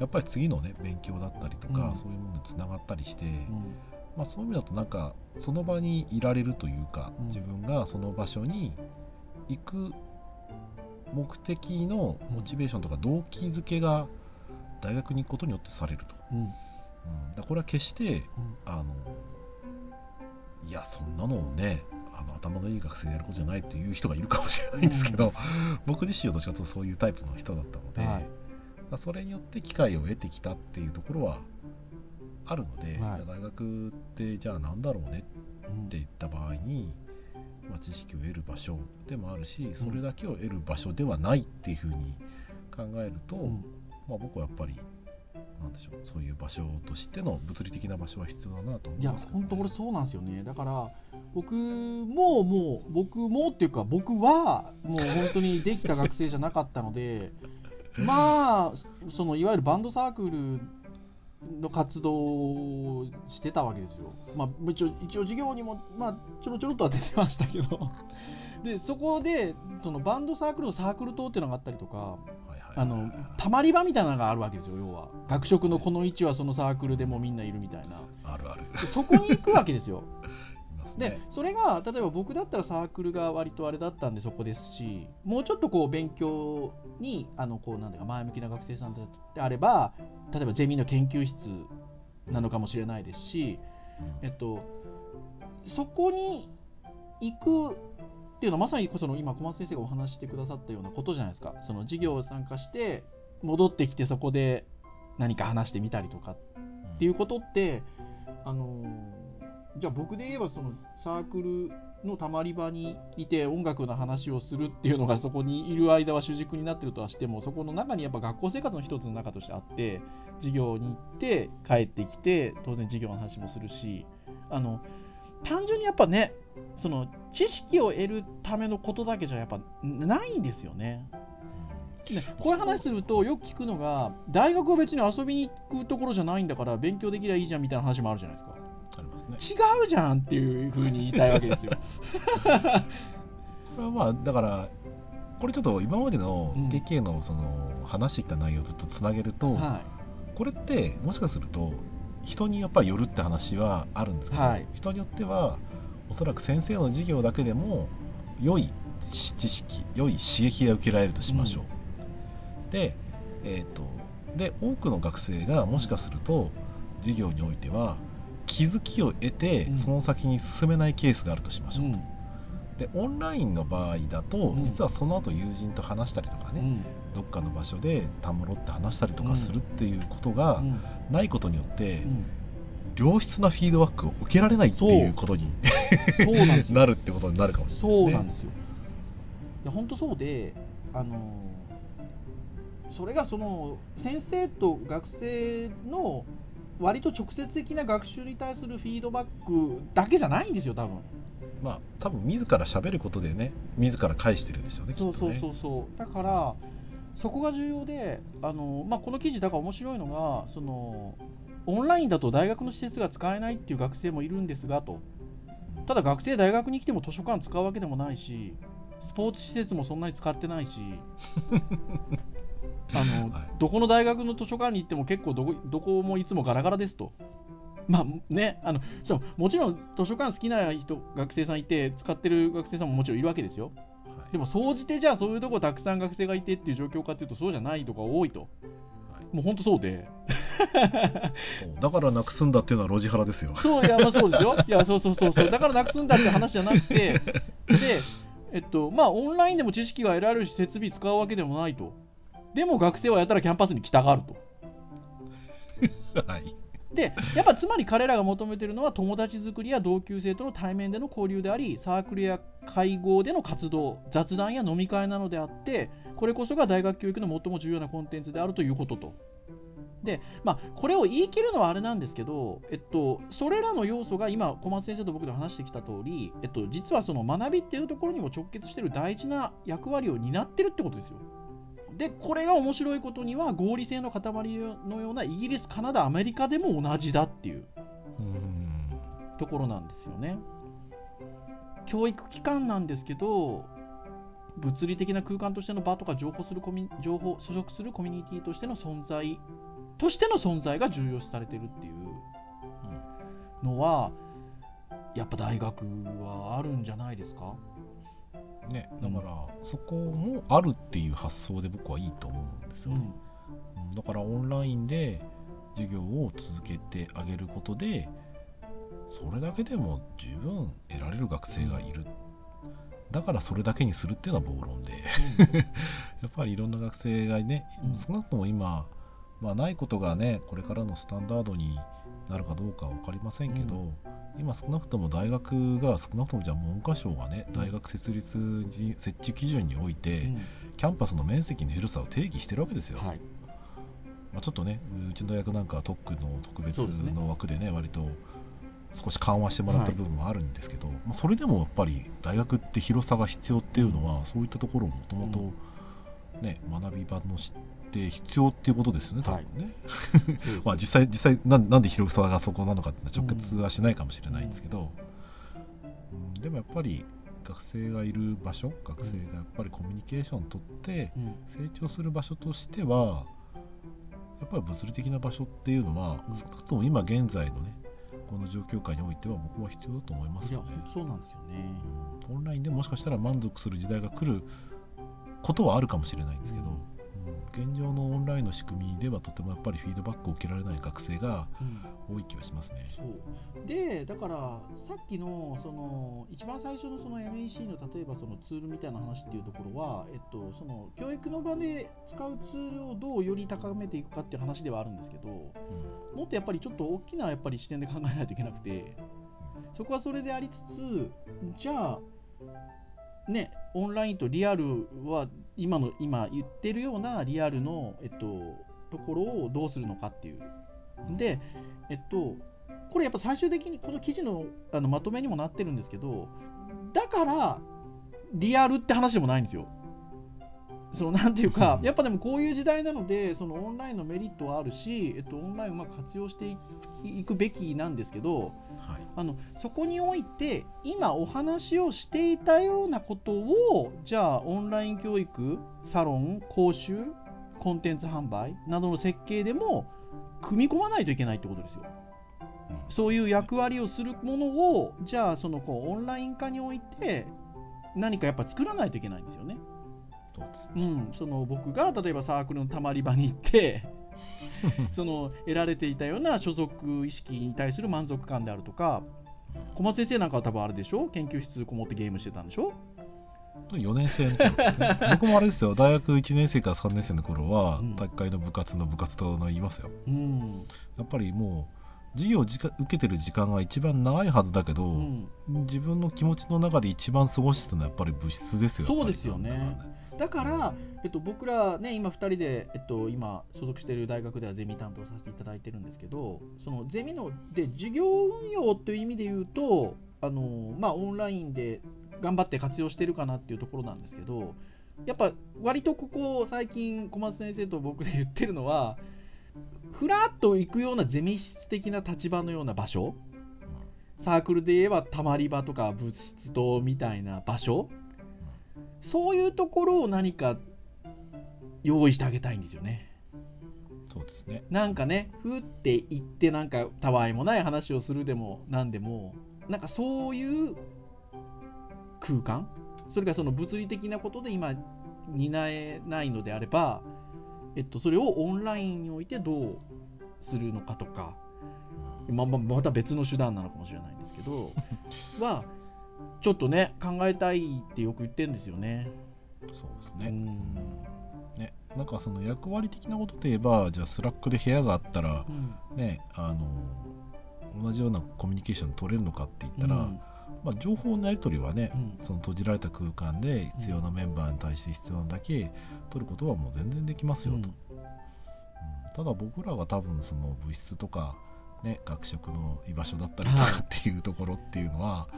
Speaker 2: やっぱり次のね勉強だったりとか、
Speaker 3: うん。
Speaker 2: そういうものにつながったりして、
Speaker 3: うん
Speaker 2: まあ、そういう意味だとなんかその場にいられるというか、
Speaker 3: うん。
Speaker 2: 自分がその場所に行く目的のモチベーションとか動機づけが大学に行くことによってされると、
Speaker 3: うん。
Speaker 2: うん、だこれは決してあのいやそんなのねあの頭のいい学生がやることじゃないっていう人がいるかもしれないんですけど、僕自身はどっちかというとそういうタイプの人だったので、
Speaker 3: はい。
Speaker 2: まあそれによって機会を得てきたっていうところはあるので、
Speaker 3: はい。
Speaker 2: 大学ってじゃあ何だろうね
Speaker 3: うん。
Speaker 2: って言った場合に、まあ、知識を得る場所でもあるしそれだけを得る場所ではないっていうふうに考えると、
Speaker 3: うん。
Speaker 2: まあ、僕はやっぱりなんでしょうそういう場所としての物理的な場所は必要だなと思
Speaker 3: いや
Speaker 2: いますけどね、
Speaker 3: 本当俺そうなんですよね。だから僕ももう僕もっていうか僕はもう本当にできた学生じゃなかったので まあそのいわゆるバンドサークルの活動をしてたわけですよ。まあ、一応一応授業にも、まあ、ちょろちょろっとは出てましたけど。でそこでそのバンドサークルのサークル棟っていうのがあったりとかあのたまり場みたいなのがあるわけですよ要は。学食のこの位置はそのサークルでもみんないるみたいな。
Speaker 2: あるある。
Speaker 3: でそこに行くわけですよで
Speaker 2: ね
Speaker 3: それが例えば僕だったらサークルが割とあれだったんでそこですしもうちょっとこう勉強にあのこうなんだか前向きな学生さんであれば例えばゼミの研究室なのかもしれないですし、えっと、そこに行くっていうのはまさにその今小松先生がお話ししてくださったようなことじゃないですか。その授業を参加して戻ってきてそこで何か話してみたりとかっていうことって、あのーじゃあ僕で言えばそのサークルのたまり場にいて音楽の話をするっていうのがそこにいる間は主軸になってるとはしてもそこの中にやっぱ学校生活の一つの中としてあって授業に行って帰ってきて当然授業の話もするしあの単純にやっぱねその知識を得るためのことだけじゃやっぱないんですよね。ね、こういう話するとよく聞くのが大学は別に遊びに行くところじゃないんだから勉強できりゃいいじゃんみたいな話もあるじゃないですか違うじゃんっていうふうに言いたいわけですよ。
Speaker 2: これはまあだからこれちょっと今までの
Speaker 3: うん。
Speaker 2: KK のその話してきた内容とちょっとつなげると、
Speaker 3: は
Speaker 2: これってもしかすると人にやっぱりよるって話はあるんですけど、
Speaker 3: はい。
Speaker 2: 人によってはおそらく先生の授業だけでも良い知識良い刺激が受けられるとしましょう、で,、えー、とで多くの学生がもしかすると授業においては気づきを得て
Speaker 3: うん。
Speaker 2: その先に進めないケースがあるとしましょう、
Speaker 3: い、
Speaker 2: でオンラインの場合だと、
Speaker 3: うん。
Speaker 2: 実はその後友人と話したりとかね、
Speaker 3: うん。
Speaker 2: どっかの場所でたむろって話したりとかするっていうことが
Speaker 3: うん。
Speaker 2: ないことによって、
Speaker 3: うん。
Speaker 2: 良質なフィードバックを受けられないっていうことに
Speaker 3: な
Speaker 2: るってことになるかもしれないですね。
Speaker 3: そうなんですよ。いや本当そうであのそれがその先生と学生の割と直接的な学習に対するフィードバックだけじゃないんですよ多分。
Speaker 2: まあ多分自ら喋ることでね自ら返してるんでしょうねきっとね。
Speaker 3: そうそうそうそう。だからそこが重要であの、まあ、この記事だから面白いのがそのオンラインだと大学の施設が使えないっていう学生もいるんですがと。ただ学生大学に来ても図書館使うわけでもないしスポーツ施設もそんなに使ってないし あの、
Speaker 2: はい
Speaker 3: どこの大学の図書館に行っても結構どこどこもいつもガラガラですと。まあね、あのもちろん図書館好きな人学生さんいて使ってる学生さんももちろんいるわけですよ。
Speaker 2: はい
Speaker 3: でも総じてじゃあそういうとこたくさん学生がいてっていう状況かっていうとそうじゃないとこが多いと。
Speaker 2: はい
Speaker 3: もう本当そうで。
Speaker 2: そうだからなくすんだっていうのはロジハラですよ。
Speaker 3: そういやまあそうですよ。いやそうそうそうそうだからなくすんだって話じゃなくてでえっとまあオンラインでも知識が得られるし設備使うわけでもないと。でも学生はやたらキャンパスに来たがると。
Speaker 2: はい。
Speaker 3: でやっぱつまり彼らが求めているのは友達作りや同級生との対面での交流でありサークルや会合での活動雑談や飲み会なのであってこれこそが大学教育の最も重要なコンテンツであるということと。でまあ、これを言い切るのはあれなんですけど、えっと、それらの要素が今小松先生と僕で話してきた通り、えっと、実はその学びっていうところにも直結している大事な役割を担ってるってことですよ。でこれが面白いことには合理性の塊のようなイギリスカナダアメリカでも同じだっていう。ところなんですよね。教育機関なんですけど物理的な空間としての場とか情報するコミ情報所属するコミュニティとしての存在としての存在が重要視されてるっていう。のはやっぱ大学はあるんじゃないですか？
Speaker 2: ね、だからそこもあるっていう発想で僕はいいと思うんですよね。うん。だからオンラインで授業を続けてあげることでそれだけでも十分得られる学生がいる。っだからそれだけにするっていうのは暴論で。やっぱりいろんな学生がね、
Speaker 3: うん。
Speaker 2: 少なくとも今、まあ、ないことがねこれからのスタンダードになるかどうかは分かりませんけど、
Speaker 3: うん
Speaker 2: 今少なくとも大学が少なくともじゃあ文科省がね
Speaker 3: うん。
Speaker 2: 大学設立に設置基準において、
Speaker 3: うん。
Speaker 2: キャンパスの面積の広さを定義してるわけですよ。
Speaker 3: はい。
Speaker 2: まあ、ちょっとねうちの大学なんかは特区の特別の枠でね割と少し緩和してもらった部分もあるんですけど、まあ、それでもやっぱり大学って広さが必要っていうのは、そういったところをもともとね学び場のして必要っていうことですよね多分ね。まあ実際実際なんなんで広さがそこなのかっていうのは直結はしないかもしれないんですけど、うんでもやっぱり学生がいる場所学生がやっぱりコミュニケーションをとって
Speaker 3: うん。
Speaker 2: 成長する場所としてはやっぱり物理的な場所っていうのは、
Speaker 3: うん。
Speaker 2: 少なくとも今現在のねこの状況下においては僕は必要だと思いますよね。
Speaker 3: そうなんですよね。
Speaker 2: うん。オンラインでもしかしたら満足する時代が来ることはあるかもしれないんですけど、
Speaker 3: うん
Speaker 2: うん現状のオンラインの仕組みではとてもやっぱりフィードバックを受けられない学生が
Speaker 3: うん。
Speaker 2: 多い気がしますね。
Speaker 3: そう。でだからさっきのその一番最初のその NEC の例えばそのツールみたいな話っていうところは、えっと、その教育の場で使うツールをどうより高めていくかっていう話ではあるんですけどもっとやっぱりちょっと大きなやっぱり視点で考えないといけなくてそこはそれでありつつじゃあねオンラインとリアルは今の今言ってるようなリアルの、えっと、ところをどうするのかっていうで、えっと、これやっぱ最終的にこの記事のあのまとめにもなってるんですけど、だからリアルって話でもないんですよ。そのなんていうか
Speaker 2: う、ん
Speaker 3: やっぱでもこういう時代なので、そのオンラインのメリットはあるし、えっと、オンラインをうまく活用していいくべきなんですけど、
Speaker 2: はい
Speaker 3: あのそこにおいて、今お話をしていたようなことを、じゃあオンライン教育、サロン、講習、コンテンツ販売などの設計でも組み込まないといけないってことですよ。
Speaker 2: うん
Speaker 3: そういう役割をするものを、じゃあそのこうオンライン化において何かやっぱ作らないといけないんですよね。
Speaker 2: そうですね。
Speaker 3: うん、その僕が例えばサークルのたまり場に行って その得られていたような所属意識に対する満足感であるとか小松先生なんかは多分あれでしょ？研究室こもってゲームしてたんでしょ
Speaker 2: ？4年生の頃ですね。僕もあれですよ。大学1年生から3年生の頃は、
Speaker 3: うん。
Speaker 2: 大会の部活の部活との言いますよ。
Speaker 3: うん、
Speaker 2: やっぱりもう授業を受けてる時間が一番長いはずだけど、
Speaker 3: うん、
Speaker 2: 自分の気持ちの中で一番過ごしてたのはやっぱり物質ですよ。
Speaker 3: そうですよねだから、えっと、僕らね今2人で、えっと、今所属している大学ではゼミ担当させていただいてるんですけどそのゼミので授業運用という意味で言うとあの、まあ、オンラインで頑張って活用してるかなっていうところなんですけどやっぱ割とここ最近小松先生と僕で言ってるのはふらっと行くようなゼミ室的な立場のような場所。サークルで言えばたまり場とか物質棟みたいな場所。そういうところを何か用意してあげたいんですよね。
Speaker 2: そうですね
Speaker 3: なんかね、ふって言ってなんかたわいもない話をするでもなんでも、なんかそういう空間それがその物理的なことで今担えないのであれば、えっと、それをオンラインにおいてどうするのかとか、まままた別の手段なのかもしれないんですけど はちょっとね考えたいってよく言ってるんですよね。
Speaker 2: そうですね,、
Speaker 3: うん。
Speaker 2: ねなんかその役割的なことで言えばじゃあ Slack で部屋があったら
Speaker 3: うん。
Speaker 2: ねあの同じようなコミュニケーション取れるのかって言ったら、
Speaker 3: うん。
Speaker 2: まあ、情報のやり取りはね、
Speaker 3: うん。
Speaker 2: その閉じられた空間で必要なメンバーに対して必要なだけ取ることはもう全然できますよと、うん。ただ僕らが多分その物質とか、ね、学食の居場所だったりと
Speaker 3: はい。
Speaker 2: かっていうところっていうのは、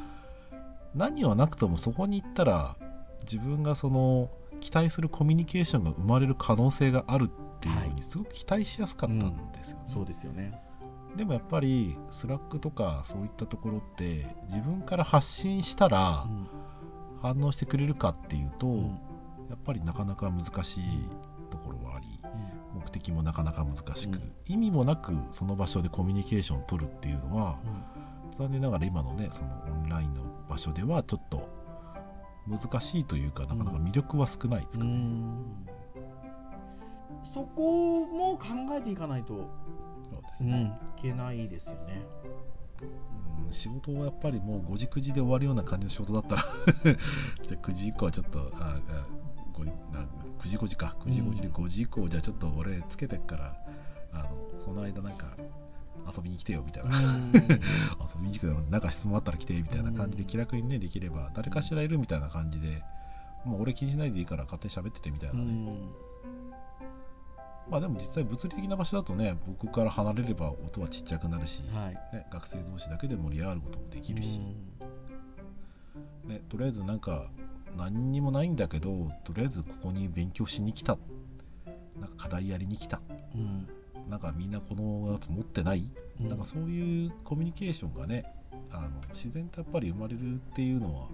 Speaker 2: 何はなくともそこに行ったら自分がその期待するコミュニケーションが生まれる可能性があるっていうふう
Speaker 3: は
Speaker 2: にすごく期待しやすかったんですよね。
Speaker 3: そうですよね。
Speaker 2: でもやっぱり Slack とかそういったところって自分から発信したら
Speaker 3: うん。
Speaker 2: 反応してくれるかっていうと、
Speaker 3: うん。
Speaker 2: やっぱりなかなか難しいところはあり目的もなかなか難しく、
Speaker 3: うん。
Speaker 2: 意味もなくその場所でコミュニケーションを取るっていうのは残念ながら今のねそのオンラインの場所ではちょっと難しいというかなかなか魅力は少ないです
Speaker 3: う
Speaker 2: かね。
Speaker 3: ん。そこも考えていかないと、
Speaker 2: そうですね。
Speaker 3: うん、いけないですよね。
Speaker 2: うん。仕事はやっぱりもう5時9時で終わるような感じの仕事だったら じゃあ9時以降はちょっとああごな9時5時か。9時5時で5時以降じゃあちょっと俺つけてっから、あのその間なんか遊びに来てよみたいな、遊びに来てよなんか質問あったら来てみたいな感じで気楽にねできれば誰かしらいるみたいな感じで、まあ、俺気にしないでいいから勝手に喋っててみたいなね、
Speaker 3: うん。
Speaker 2: まあでも実際物理的な場所だとね僕から離れれば音はちっちゃくなるし、
Speaker 3: はい。
Speaker 2: ね、学生同士だけで盛り上がることもできるし、ね、とりあえずなんか何にもないんだけどとりあえずここに勉強しに来た。なんか課題やりに来た。
Speaker 3: うん
Speaker 2: なんかみんなこのやつ持ってない、
Speaker 3: うん。
Speaker 2: なんかそういうコミュニケーションがねあの自然とやっぱり生まれるっていうのは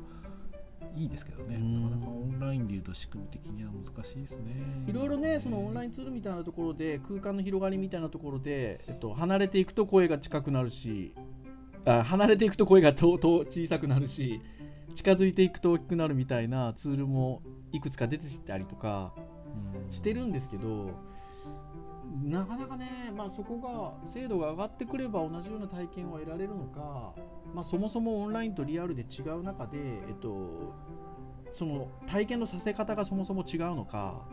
Speaker 2: いいですけどね、
Speaker 3: うん。
Speaker 2: なかなかオンラインでいうと仕組み的には難しいですね。
Speaker 3: いろいろね、そのオンラインツールみたいなところで、空間の広がりみたいなところで、えっと、離れていくと声が近くなるし、あ離れていくと声がと と小さくなるし、近づいていくと大きくなるみたいなツールもいくつか出てきたりとか
Speaker 2: うん。
Speaker 3: してるんですけど、なかなかね、まあ、そこが精度が上がってくれば同じような体験は得られるのか、まあ、そもそもオンラインとリアルで違う中で、えっと、その体験のさせ方がそもそも違うのか、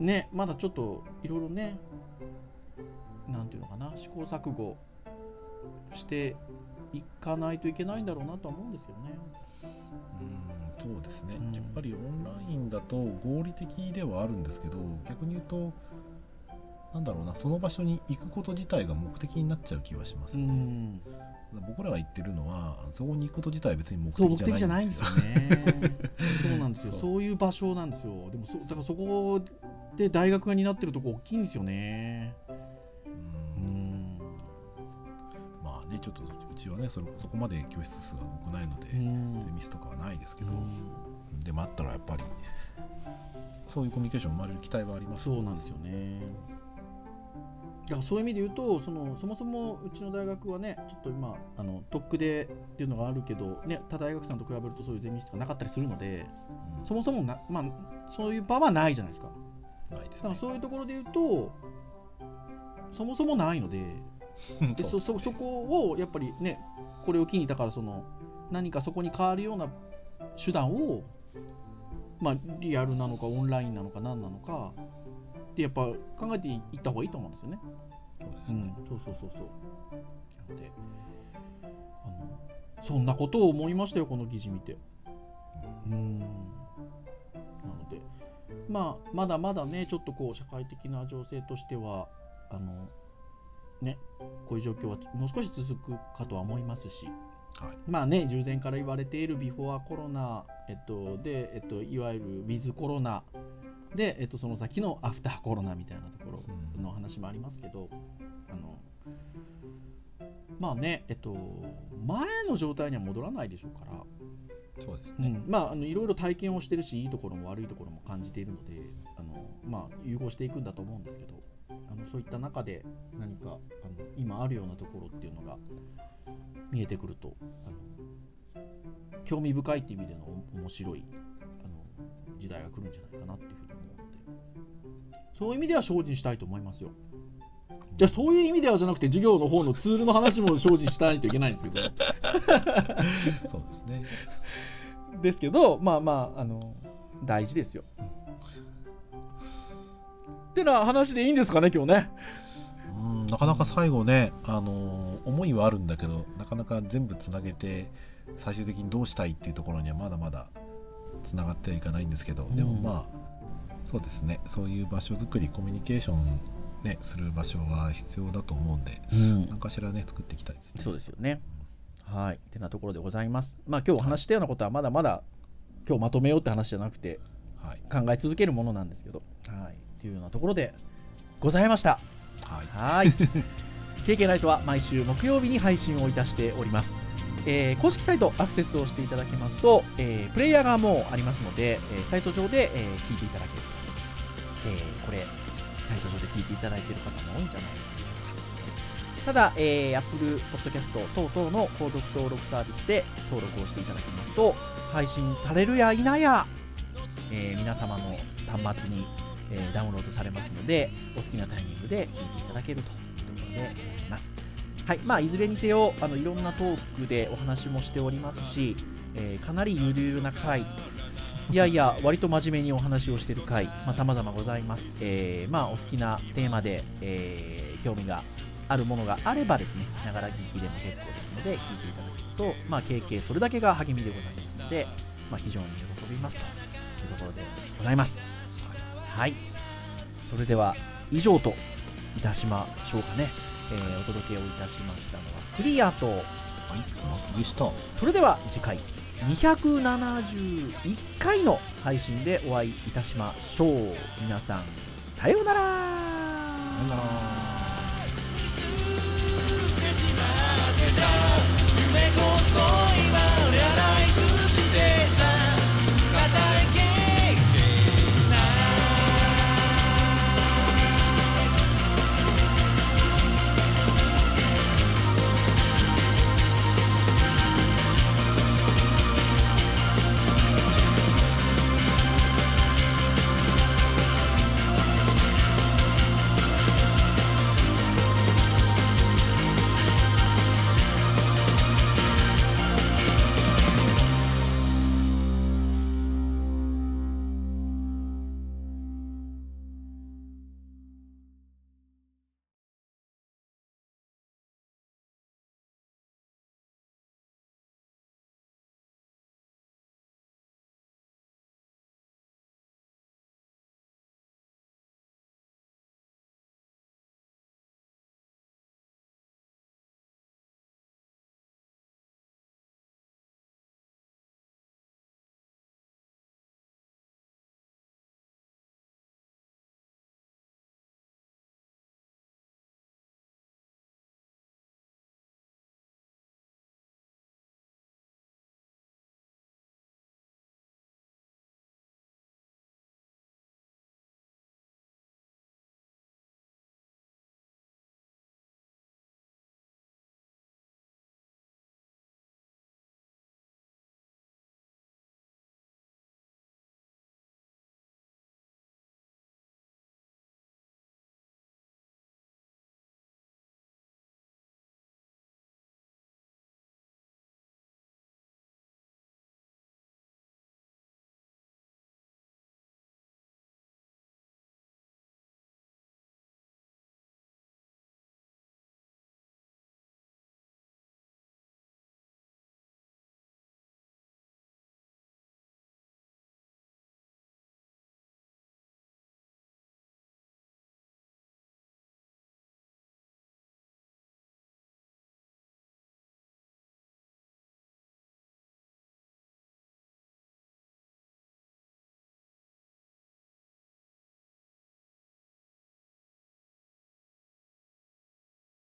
Speaker 3: ね、まだちょっといろいろね、なんていうのかな、試行錯誤していかないといけないんだろうなとは思うんですよね。
Speaker 2: うんそうですね、
Speaker 3: うん
Speaker 2: やっぱりオンラインだと合理的ではあるんですけど逆に言うとなんだろうなその場所に行くこと自体が目的になっちゃう気はしますね、
Speaker 3: ん、
Speaker 2: 僕らが言ってるのはそこに行くこと自体は別に目的
Speaker 3: 的じゃないいん
Speaker 2: で
Speaker 3: ですす
Speaker 2: よ
Speaker 3: よね。そうなんですよ
Speaker 2: そう
Speaker 3: いう場所なんですよ。でもそだからそこで大学が担ってるとこ大きいんですよね。
Speaker 2: う
Speaker 3: うんん。
Speaker 2: まあねちょっとうちはねそれそこまで教室数が多くないので、
Speaker 3: うん
Speaker 2: ミスとかはないですけど、
Speaker 3: うん
Speaker 2: でもあったらやっぱりそういうコミュニケーション生まれる期待はあります
Speaker 3: そうなんですよね。いやそういう意味で言うとそのそもそもうちの大学はねちょっと今あの特区でっていうのがあるけど、ね、他大学さんと比べるとそういうゼミ室がなかったりするので
Speaker 2: うん
Speaker 3: そもそもな、まあ、そういう場はないじゃないですか。
Speaker 2: ないですね
Speaker 3: だからそういうところで言うとそもそもないので。でそそそこをやっぱりねこれを機にだからその何かそこに変わるような手段をまあリアルなのかオンラインなのか何なのかってやっぱ考えていった方がいいと思うんですよね。
Speaker 2: そうですね
Speaker 3: うん、そうそうそうそう。なのであのそんなことを思いましたよこの記事見て。うんなので、まあ、まだまだね、ちょっとこう社会的な情勢としては、あのね、こういう状況はもう少し続くかとは思いますし、
Speaker 2: はい
Speaker 3: まあね、従前から言われているビフォーコロナ、えっと、で、えっと、いわゆるウィズコロナで、えっと、その先のアフターコロナみたいなところの話もありますけど、あのまあね、えっと、前の状態には戻らないでしょうから、
Speaker 2: そうですね、
Speaker 3: うん、まああのいろいろ体験をしてるしいいところも悪いところも感じているのであの、まあ、融合していくんだと思うんですけどあのそういった中で何かあの今あるようなところっていうのが見えてくるとあの興味深いっていう意味でのお面白いあの時代が来るんじゃないかなっていうふうにそういう意味では精進したいと思いますよ。いやそういう意味ではじゃなくて授業の方のツールの話も精進しないといけないんですけど
Speaker 2: そうですね
Speaker 3: ですけど、まあまあ、あの、大事ですよ。ってな話でいいんですかね、今日ね。
Speaker 2: うんなかなか最後ね、あのー思いはあるんだけどなかなか全部つなげて最終的にどうしたいっていうところにはまだまだつながってはいかないんですけど、でも
Speaker 3: うん
Speaker 2: まあそうですねそういう場所づくりコミュニケーション、ね、する場所は必要だと思うんで
Speaker 3: うん
Speaker 2: 何かしらね作っていきたいですね。
Speaker 3: そうですよね。はい。ってなところでございます。まあ今日お話したようなことはまだまだ今日まとめようって話じゃなくて
Speaker 2: はい
Speaker 3: 考え続けるものなんですけど、はい。というようなところでございました。
Speaker 2: はい
Speaker 3: はい。KK ナイトは毎週木曜日に配信をいたしております。えー公式サイトアクセスをしていただきますと、えープレイヤーがもうありますので、えーサイト上で、えー聞いていただける、えーこれ、サイト上で聞いていただいている方も多いんじゃないかな。ただ、えー、Apple Podcast 等々の購読登録サービスで登録をしていただきますと、配信されるや否や、えー皆様の端末に、えーダウンロードされますので、お好きなタイミングで聞いていただけるというところでございます。はいまあ、いずれにせよあのいろんなトークでお話もしておりますし、えーかなりゆるゆるな回いやいや割と真面目にお話をしている回さまざ、まございます、えーまあ、お好きなテーマで、えー興味があるものがあればですねながら聞きでも結構ですので聞いていただくと、まあ、経験それだけが励みでございますので、まあ、非常に喜びますというところでございます。はい。それでは以上といたしましょうかね、えーお届けをいたしましたのはクリアと
Speaker 2: はいお待ちでした
Speaker 3: それでは次回271回の配信でお会いいたしましょう。皆さんさようなら。
Speaker 2: さよなら。